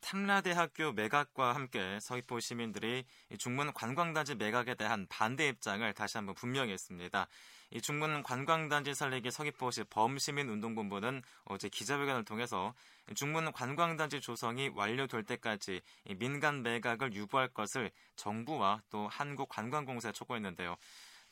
탐라대학교 매각과 함께 서귀포 시민들이 중문 관광단지 매각에 대한 반대 입장을 다시 한번 분명히 했습니다. 이 중문 관광단지 살리기 서귀포시 범시민운동본부는 어제 기자회견을 통해서 중문 관광단지 조성이 완료될 때까지 민간 매각을 유보할 것을 정부와 또 한국관광공사에 촉구했는데요.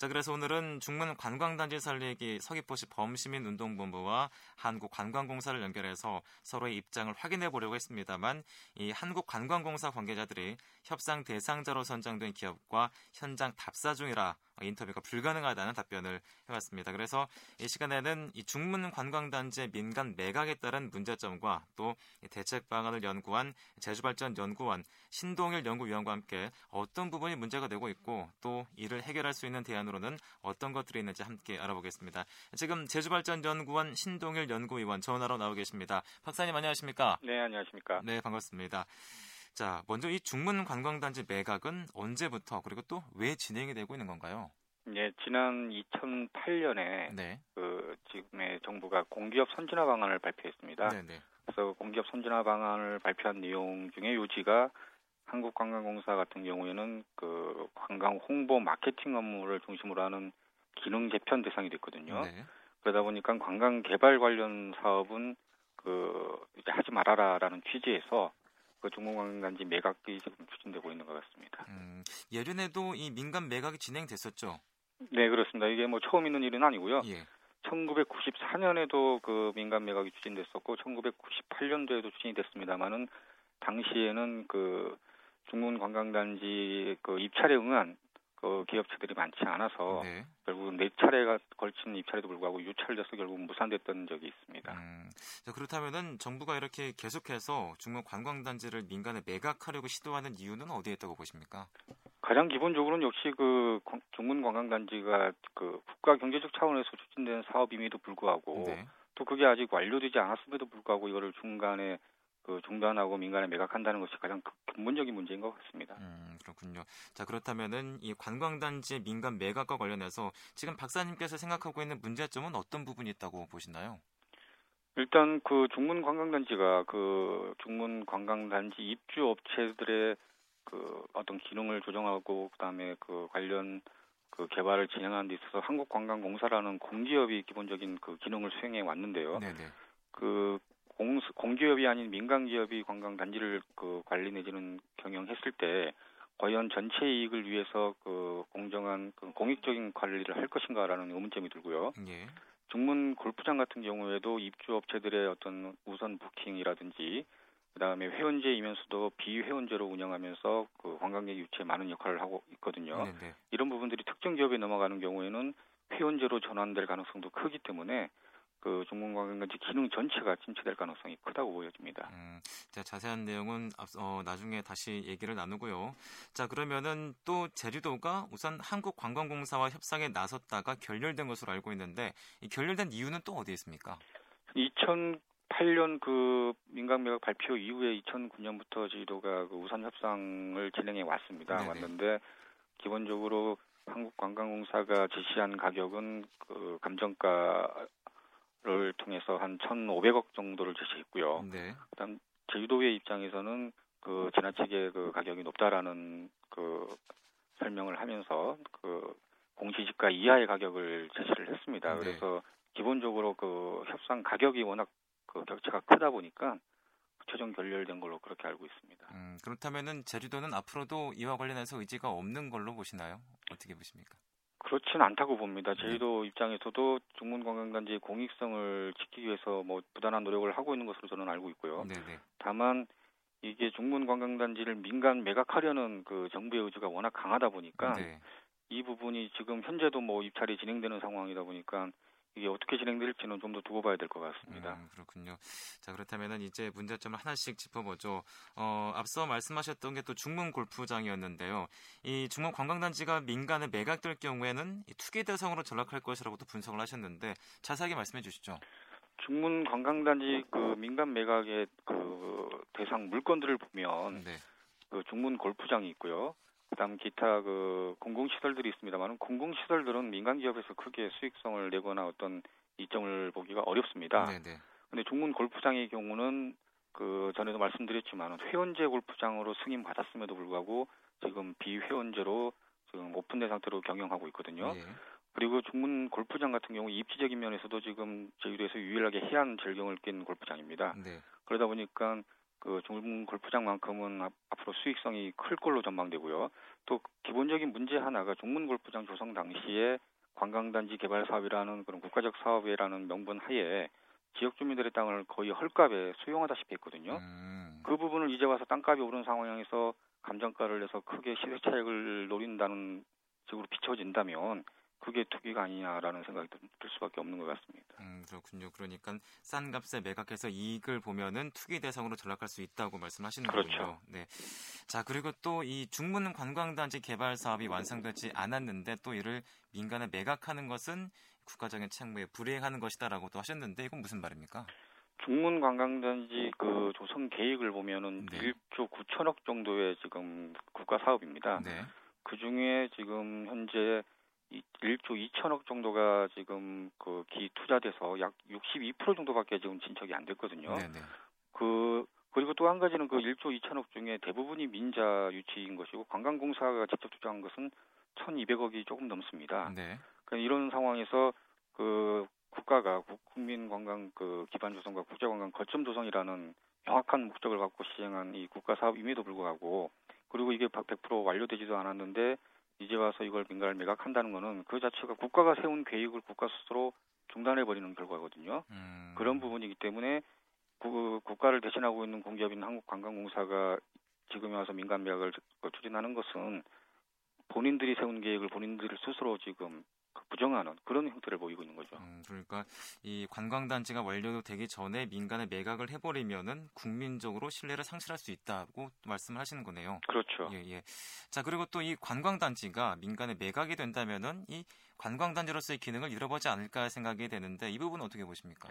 자, 그래서 오늘은 중문 관광단지 살리기 서귀포시 범시민운동본부와 한국관광공사를 연결해서 서로의 입장을 확인해 보려고 했습니다만 이 한국관광공사 관계자들이 협상 대상자로 선정된 기업과 현장 답사 중이라 인터뷰가 불가능하다는 답변을 해왔습니다. 그래서 이 시간에는 이 중문 관광단지의 민간 매각에 따른 문제점과 또 대책 방안을 연구한 제주발전 연구원 신동일 연구위원과 함께 어떤 부분이 문제가 되고 있고 또 이를 해결할 수 있는 대안으로는 어떤 것들이 있는지 함께 알아보겠습니다. 지금 제주발전 연구원 신동일 연구위원 전화로 나오 계십니다. 박사님 안녕하십니까? 네 안녕하십니까? 네 반갑습니다. 자, 먼저 이 중문 관광단지 매각은 언제부터 그리고 또 왜 진행이 되고 있는 건가요? 네, 지난 2008년에 네. 그 지금의 정부가 공기업 선진화 방안을 발표했습니다. 네네. 네. 그래서 공기업 선진화 방안을 발표한 내용 중에 요지가 한국관광공사 같은 경우에는 그 관광 홍보 마케팅 업무를 중심으로 하는 기능 재편 대상이 됐거든요. 네. 그러다 보니까 관광 개발 관련 사업은 그 이제 하지 말아라라는 취지에서 그 중공관광단지 매각이 지금 추진되고 있는 것 같습니다. 음, 예전에도 이 민간 매각이 진행됐었죠? 네, 그렇습니다. 이게 뭐 처음 있는 일은 아니고요. 예. 1994년에도 그 민간 매각이 추진됐었고 1998년도에도 추진이 됐습니다만은 당시에는 그 중문 관광단지 그 입찰에 응한 그 기업체들이 많지 않아서 네. 결국은 네 차례가 걸친 입찰에도 불구하고 유찰돼서 결국 무산됐던 적이 있습니다. 음, 자, 그렇다면은 정부가 이렇게 계속해서 중국 관광단지를 민간에 매각하려고 시도하는 이유는 어디에 있다고 보십니까? 가장 기본적으로는 역시 그 중문 관광단지가 그 국가 경제적 차원에서 추진된 사업임에도 불구하고 네. 또 그게 아직 완료되지 않았음에도 불구하고 이거를 중간에 그 중단하고 민간에 매각한다는 것이 가장 근본적인 문제인 것 같습니다. 음, 그렇군요. 자, 그렇다면은 이 관광단지 민간 매각과 관련해서 지금 박사님께서 생각하고 있는 문제점은 어떤 부분이 있다고 보시나요? 일단 그 중문 관광단지가 그 중문 관광단지 입주 업체들의 그 어떤 기능을 조정하고 그다음에 그 관련 그 개발을 진행하는 데 있어서 한국관광공사라는 공기업이 기본적인 그 기능을 수행해 왔는데요. 네네. 그 공, 공기업이 아닌 민간 기업이 관광 단지를 그 관리 내지는 경영했을 때 과연 전체 이익을 위해서 그 공정한 그 공익적인 관리를 할 것인가라는 의문점이 들고요. 예. 중문 골프장 같은 경우에도 입주 업체들의 어떤 우선 부킹이라든지 그다음에 회원제이면서도 비회원제로 운영하면서 그 관광객 유치에 많은 역할을 하고 있거든요. 네네. 네. 이런 부분들이 특정 기업에 넘어가는 경우에는 회원제로 전환될 가능성도 크기 때문에 그 중문관광단지 기능 전체가 침체될 가능성이 크다고 보여집니다. 음, 자, 자세한 내용은 앞서 어, 나중에 다시 얘기를 나누고요. 자, 그러면은 또 제주도가 우선 한국관광공사와 협상에 나섰다가 결렬된 것으로 알고 있는데 이 결렬된 이유는 또 어디에 있습니까? 2008년 그 민간 매각 발표 이후에 2009년부터 제주도가 그 우선 협상을 진행해 왔습니다. 네네. 왔는데 기본적으로 한국관광공사가 제시한 가격은 그 감정가 를 통해서 한 1,500억 정도를 제시했고요. 네. 그다음 제주도의 입장에서는 그 지나치게 그 가격이 높다라는 그 설명을 하면서 그 공시지가 이하의 가격을 제시를 했습니다. 네. 그래서 기본적으로 그 협상 가격이 워낙 그 격차가 크다 보니까 최종 결렬된 걸로 그렇게 알고 있습니다. 음, 그렇다면은 제주도는 앞으로도 이와 관련해서 의지가 없는 걸로 보시나요? 어떻게 보십니까? 그렇지는 않다고 봅니다. 네. 제주도 입장에서도 중문 관광단지의 공익성을 지키기 위해서 뭐 부단한 노력을 하고 있는 것으로 저는 알고 있고요. 네네. 네. 다만 이게 중문 관광단지를 민간 매각하려는 그 정부의 의지가 워낙 강하다 보니까 네. 이 부분이 지금 현재도 뭐 입찰이 진행되는 상황이다 보니까 이게 어떻게 진행될지는 좀 더 두고 봐야 될 것 같습니다. 음, 그렇군요. 자 그렇다면 이제 문제점을 하나씩 짚어보죠. 어, 앞서 말씀하셨던 게 또 중문 골프장이었는데요. 이 중문 관광단지가 민간에 매각될 경우에는 투기 대상으로 전락할 것이라고도 분석을 하셨는데 자세하게 말씀해 주시죠. 중문 관광단지 그 민간 매각의 그 대상 물건들을 보면 네. 그 중문 골프장이 있고요. 그다음 기타 그 공공 시설들이 있습니다만 공공 시설들은 민간 기업에서 크게 수익성을 내거나 어떤 이점을 보기가 어렵습니다. 네네. 근데 중문 골프장의 경우는 그 전에도 말씀드렸지만 회원제 골프장으로 승인 받았음에도 불구하고 지금 비회원제로 지금 오픈된 상태로 경영하고 있거든요. 예. 그리고 중문 골프장 같은 경우 입지적인 면에서도 지금 제주도에서 유일하게 해안 절경을 낀 골프장입니다. 네. 그러다 보니까 그 중문 골프장만큼은 앞, 앞으로 수익성이 클 걸로 전망되고요. 또 기본적인 문제 하나가 중문 골프장 조성 당시에 관광단지 개발 사업이라는 그런 국가적 사업이라는 명분 하에 지역 주민들의 땅을 거의 헐값에 수용하다시피 했거든요. 음. 그 부분을 이제 와서 땅값이 오른 상황에서 감정가를 내서 크게 시세 차익을 노린다는 식으로 비춰진다면 그게 투기가 아니냐라는 생각이 들, 들 수밖에 없는 것 같습니다. 음, 그렇군요. 그러니까 싼 값에 매각해서 이익을 보면은 투기 대상으로 전락할 수 있다고 말씀하시는 그렇죠. 거군요. 네. 자, 그리고 또 이 중문 관광단지 개발 사업이 완성되지 않았는데 또 이를 민간에 매각하는 것은 국가적인 책무에 불이행하는 것이다라고 또 하셨는데 이건 무슨 말입니까? 중문 관광단지 그 조성 계획을 보면은 네. 1조 9천억 정도의 지금 국가 사업입니다. 네. 그 중에 지금 현재 이 1조 2천억 정도가 지금 그 기 투자돼서 약 62% 정도밖에 지금 진척이 안 됐거든요. 네, 네. 그 그리고 또 한 가지는 그 1조 2천억 중에 대부분이 민자 유치인 것이고 관광공사가 직접 투자한 것은 1,200억이 조금 넘습니다. 네. 그러니까 이런 상황에서 그 국가가 국- 국민 관광 그 기반 조성과 국제 관광 거점 조성이라는 명확한 목적을 갖고 시행한 이 국가 사업임에도 불구하고 그리고 이게 100% 완료되지도 않았는데 이제 와서 이걸 민간을 매각한다는 거는 그 자체가 국가가 세운 계획을 국가 스스로 중단해 버리는 결과거든요. 음. 그런 부분이기 때문에 그 국가를 대신하고 있는 공기업인 한국관광공사가 지금에 와서 민간 매각을 추진하는 것은 본인들이 세운 계획을 본인들 스스로 지금 부정하는 그런 형태를 보이고 있는 거죠. 음, 그러니까 이 관광단지가 완료되기 전에 민간에 매각을 해버리면은 국민적으로 신뢰를 상실할 수 있다고 말씀을 하시는 거네요. 그렇죠. 예, 예. 자, 그리고 또 이 관광단지가 민간에 매각이 된다면은 이 관광단지로서의 기능을 잃어버리지 않을까 생각이 되는데 이 부분은 어떻게 보십니까?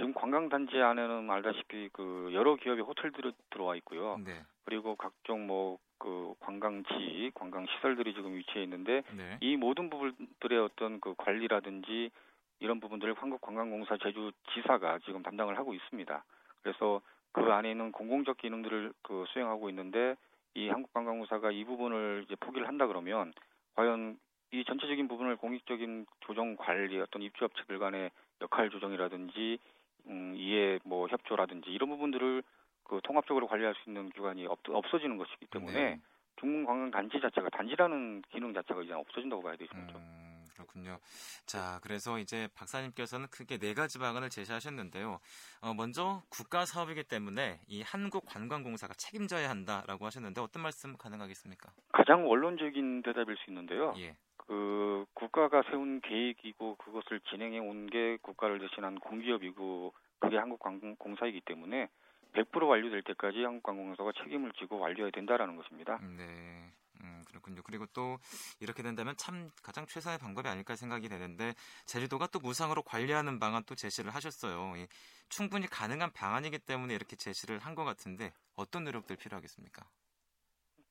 지금 관광단지 안에는 알다시피 그 여러 기업의 호텔들이 들어와 있고요. 네, 그리고 각종 뭐 그 관광지, 관광 시설들이 지금 위치해 있는데 네, 이 모든 부분들의 어떤 그 관리라든지 이런 부분들을 한국관광공사 제주지사가 지금 담당을 하고 있습니다. 그래서 그 안에 있는 공공적 기능들을 그 수행하고 있는데 이 한국관광공사가 이 부분을 이제 포기를 한다 그러면 과연 이 전체적인 부분을 공익적인 조정 관리 어떤 입주업체들 간의 역할 조정이라든지 음, 이해 뭐 협조라든지 이런 부분들을 그 통합적으로 관리할 수 있는 기관이 없, 없어지는 것이기 때문에 네. 중문 관광 단지 자체가 단지라는 기능 자체가 이제 없어진다고 봐야 되죠. 음, 그렇군요. 자, 그래서 이제 박사님께서는 크게 네 가지 방안을 제시하셨는데요. 어, 먼저 국가 사업이기 때문에 이 한국관광공사가 책임져야 한다라고 하셨는데 어떤 말씀 가능하겠습니까? 가장 원론적인 대답일 수 있는데요. 예, 그 국가가 세운 계획이고 그것을 진행해 온 게 국가를 대신한 공기업이고 그게 한국관광공사이기 때문에 100% 완료될 때까지 한국관광공사가 책임을 지고 완료해야 된다라는 것입니다. 음, 네. 음, 그렇군요. 그리고 또 이렇게 된다면 참 가장 최선의 방법이 아닐까 생각이 되는데 제주도가 또 무상으로 관리하는 방안 또 제시를 하셨어요. 이, 충분히 가능한 방안이기 때문에 이렇게 제시를 한 것 같은데 어떤 노력들 필요하겠습니까?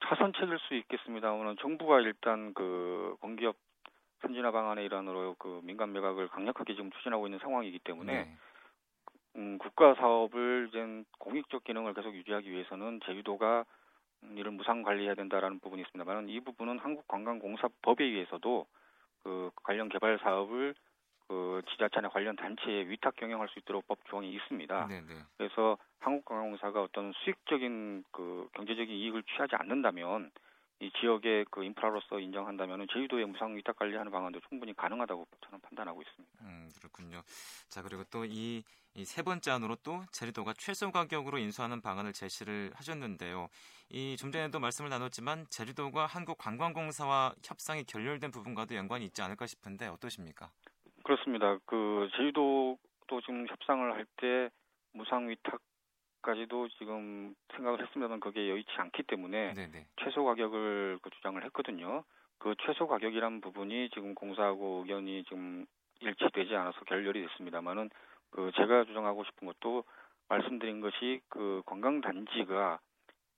차선책일 수 있겠습니다만은 정부가 일단 그 공기업 선진화 방안의 일환으로 그 민간 매각을 강력하게 지금 추진하고 있는 상황이기 때문에 네. 음, 국가 사업을 이제 공익적 기능을 계속 유지하기 위해서는 제주도가 음, 이를 무상 관리해야 된다라는 부분이 있습니다만 이 부분은 한국관광공사법에 의해서도 그 관련 개발 사업을 그 지자체나 관련 단체에 위탁 경영할 수 있도록 법 조항이 있습니다. 네, 네. 그래서 한국관광공사가 어떤 수익적인 그 경제적인 이익을 취하지 않는다면 이 지역의 그 인프라로서 인정한다면 제주도의 무상 위탁 관리하는 방안도 충분히 가능하다고 저는 판단하고 있습니다. 음, 그렇군요. 자, 그리고 또 이 세 번째 안으로 또 제주도가 최소 가격으로 인수하는 방안을 제시를 하셨는데요. 이 좀 전에도 말씀을 나눴지만 제주도가 한국관광공사와 협상이 결렬된 부분과도 연관이 있지 않을까 싶은데 어떠십니까? 그렇습니다. 그 제주도도 지금 협상을 할 때 무상 위탁까지도 지금 생각을 했습니다만 그게 여의치 않기 때문에 네, 네. 최소 가격을 그 주장을 했거든요. 그 최소 가격이란 부분이 지금 공사하고 의견이 지금 일치되지 않아서 결렬이 됐습니다만은 그 제가 주장하고 싶은 것도 말씀드린 것이 그 관광 단지가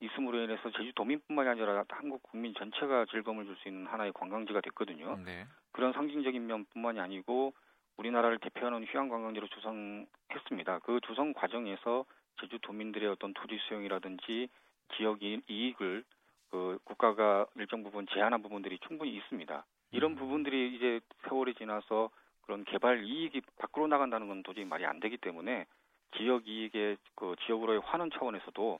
있음으로 인해서 제주도민뿐만이 아니라 한국 국민 전체가 즐거움을 줄 수 있는 하나의 관광지가 됐거든요. 네. 그런 상징적인 면뿐만이 아니고 우리나라를 대표하는 휴양 관광지로 조성했습니다. 그 조성 과정에서 제주 도민들의 어떤 토지 수용이라든지 지역 이익을 그 국가가 일정 부분 제한한 부분들이 충분히 있습니다. 이런 음. 부분들이 이제 세월이 지나서 그런 개발 이익이 밖으로 나간다는 건 도저히 말이 안 되기 때문에 지역 이익의 그 지역으로의 환원 차원에서도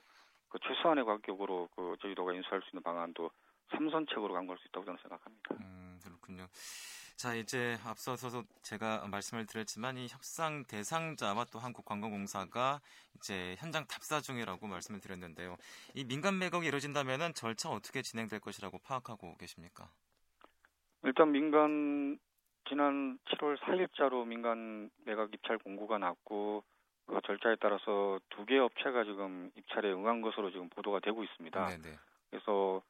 그 최소한의 가격으로 그 제주도가 인수할 수 있는 방안도 삼선책으로 강구할 수 있다고 저는 생각합니다. 음, 그렇군요. 자, 이제 앞서서도 제가 말씀을 드렸지만 이 협상 대상자와 또 한국관광공사가 이제 현장 답사 중이라고 말씀을 드렸는데요. 이 민간 매각이 이루어진다면 절차 어떻게 진행될 것이라고 파악하고 계십니까? 일단 민간 지난 7월 4일자로 민간 매각 입찰 공고가 났고 그 절차에 따라서 두 개 업체가 지금 입찰에 응한 것으로 지금 보도가 되고 있습니다. 네네. 그래서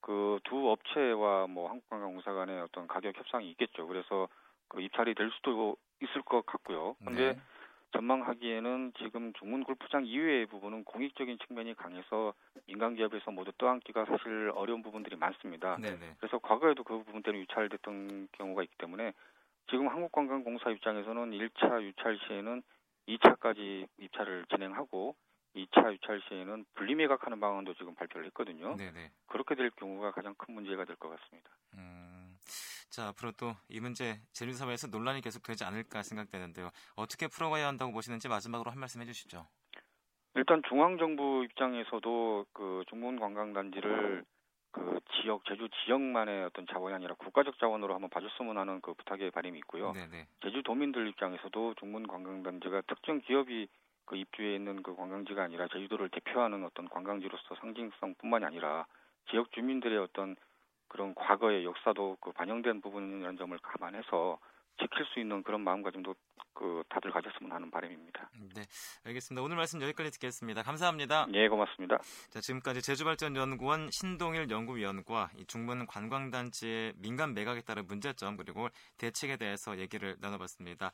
그 두 업체와 뭐 한국관광공사 간의 어떤 가격 협상이 있겠죠. 그래서 그 입찰이 될 수도 있을 것 같고요. 근데 네. 전망하기에는 지금 중문 골프장 이외의 부분은 공익적인 측면이 강해서 민간 기업에서 모두 떠안기가 사실 어려운 부분들이 많습니다. 네네. 그래서 과거에도 그 부분 때문에 유찰됐던 경우가 있기 때문에 지금 한국관광공사 입장에서는 1차 유찰 시에는 2차까지 입찰을 진행하고 2차 유찰 시에는 분리매각하는 방안도 지금 발표를 했거든요. 네네. 그렇게 될 경우가 가장 큰 문제가 될 것 같습니다. 음, 자 앞으로 또 이 문제 제주사회에서 논란이 계속되지 않을까 생각되는데요. 어떻게 풀어가야 한다고 보시는지 마지막으로 한 말씀 해주시죠. 일단 중앙 정부 입장에서도 그 중문 관광단지를 그 지역 제주 지역만의 어떤 자원이 아니라 국가적 자원으로 한번 봐줬으면 하는 그 부탁의 바람이 있고요. 네네. 제주도민들 입장에서도 중문 관광단지가 특정 기업이 그 입주해 있는 그 관광지가 아니라 제주도를 대표하는 어떤 관광지로서 상징성뿐만이 아니라 지역 주민들의 어떤 그런 과거의 역사도 그 반영된 부분이라는 점을 감안해서 지킬 수 있는 그런 마음가짐도 그 다들 가졌으면 하는 바람입니다. 네, 알겠습니다. 오늘 말씀 여기까지 듣겠습니다. 감사합니다. 예, 고맙습니다. 자, 지금까지 제주발전연구원 신동일 연구위원과 이 중문 관광단지의 민간 매각에 따른 문제점 그리고 대책에 대해서 얘기를 나눠봤습니다.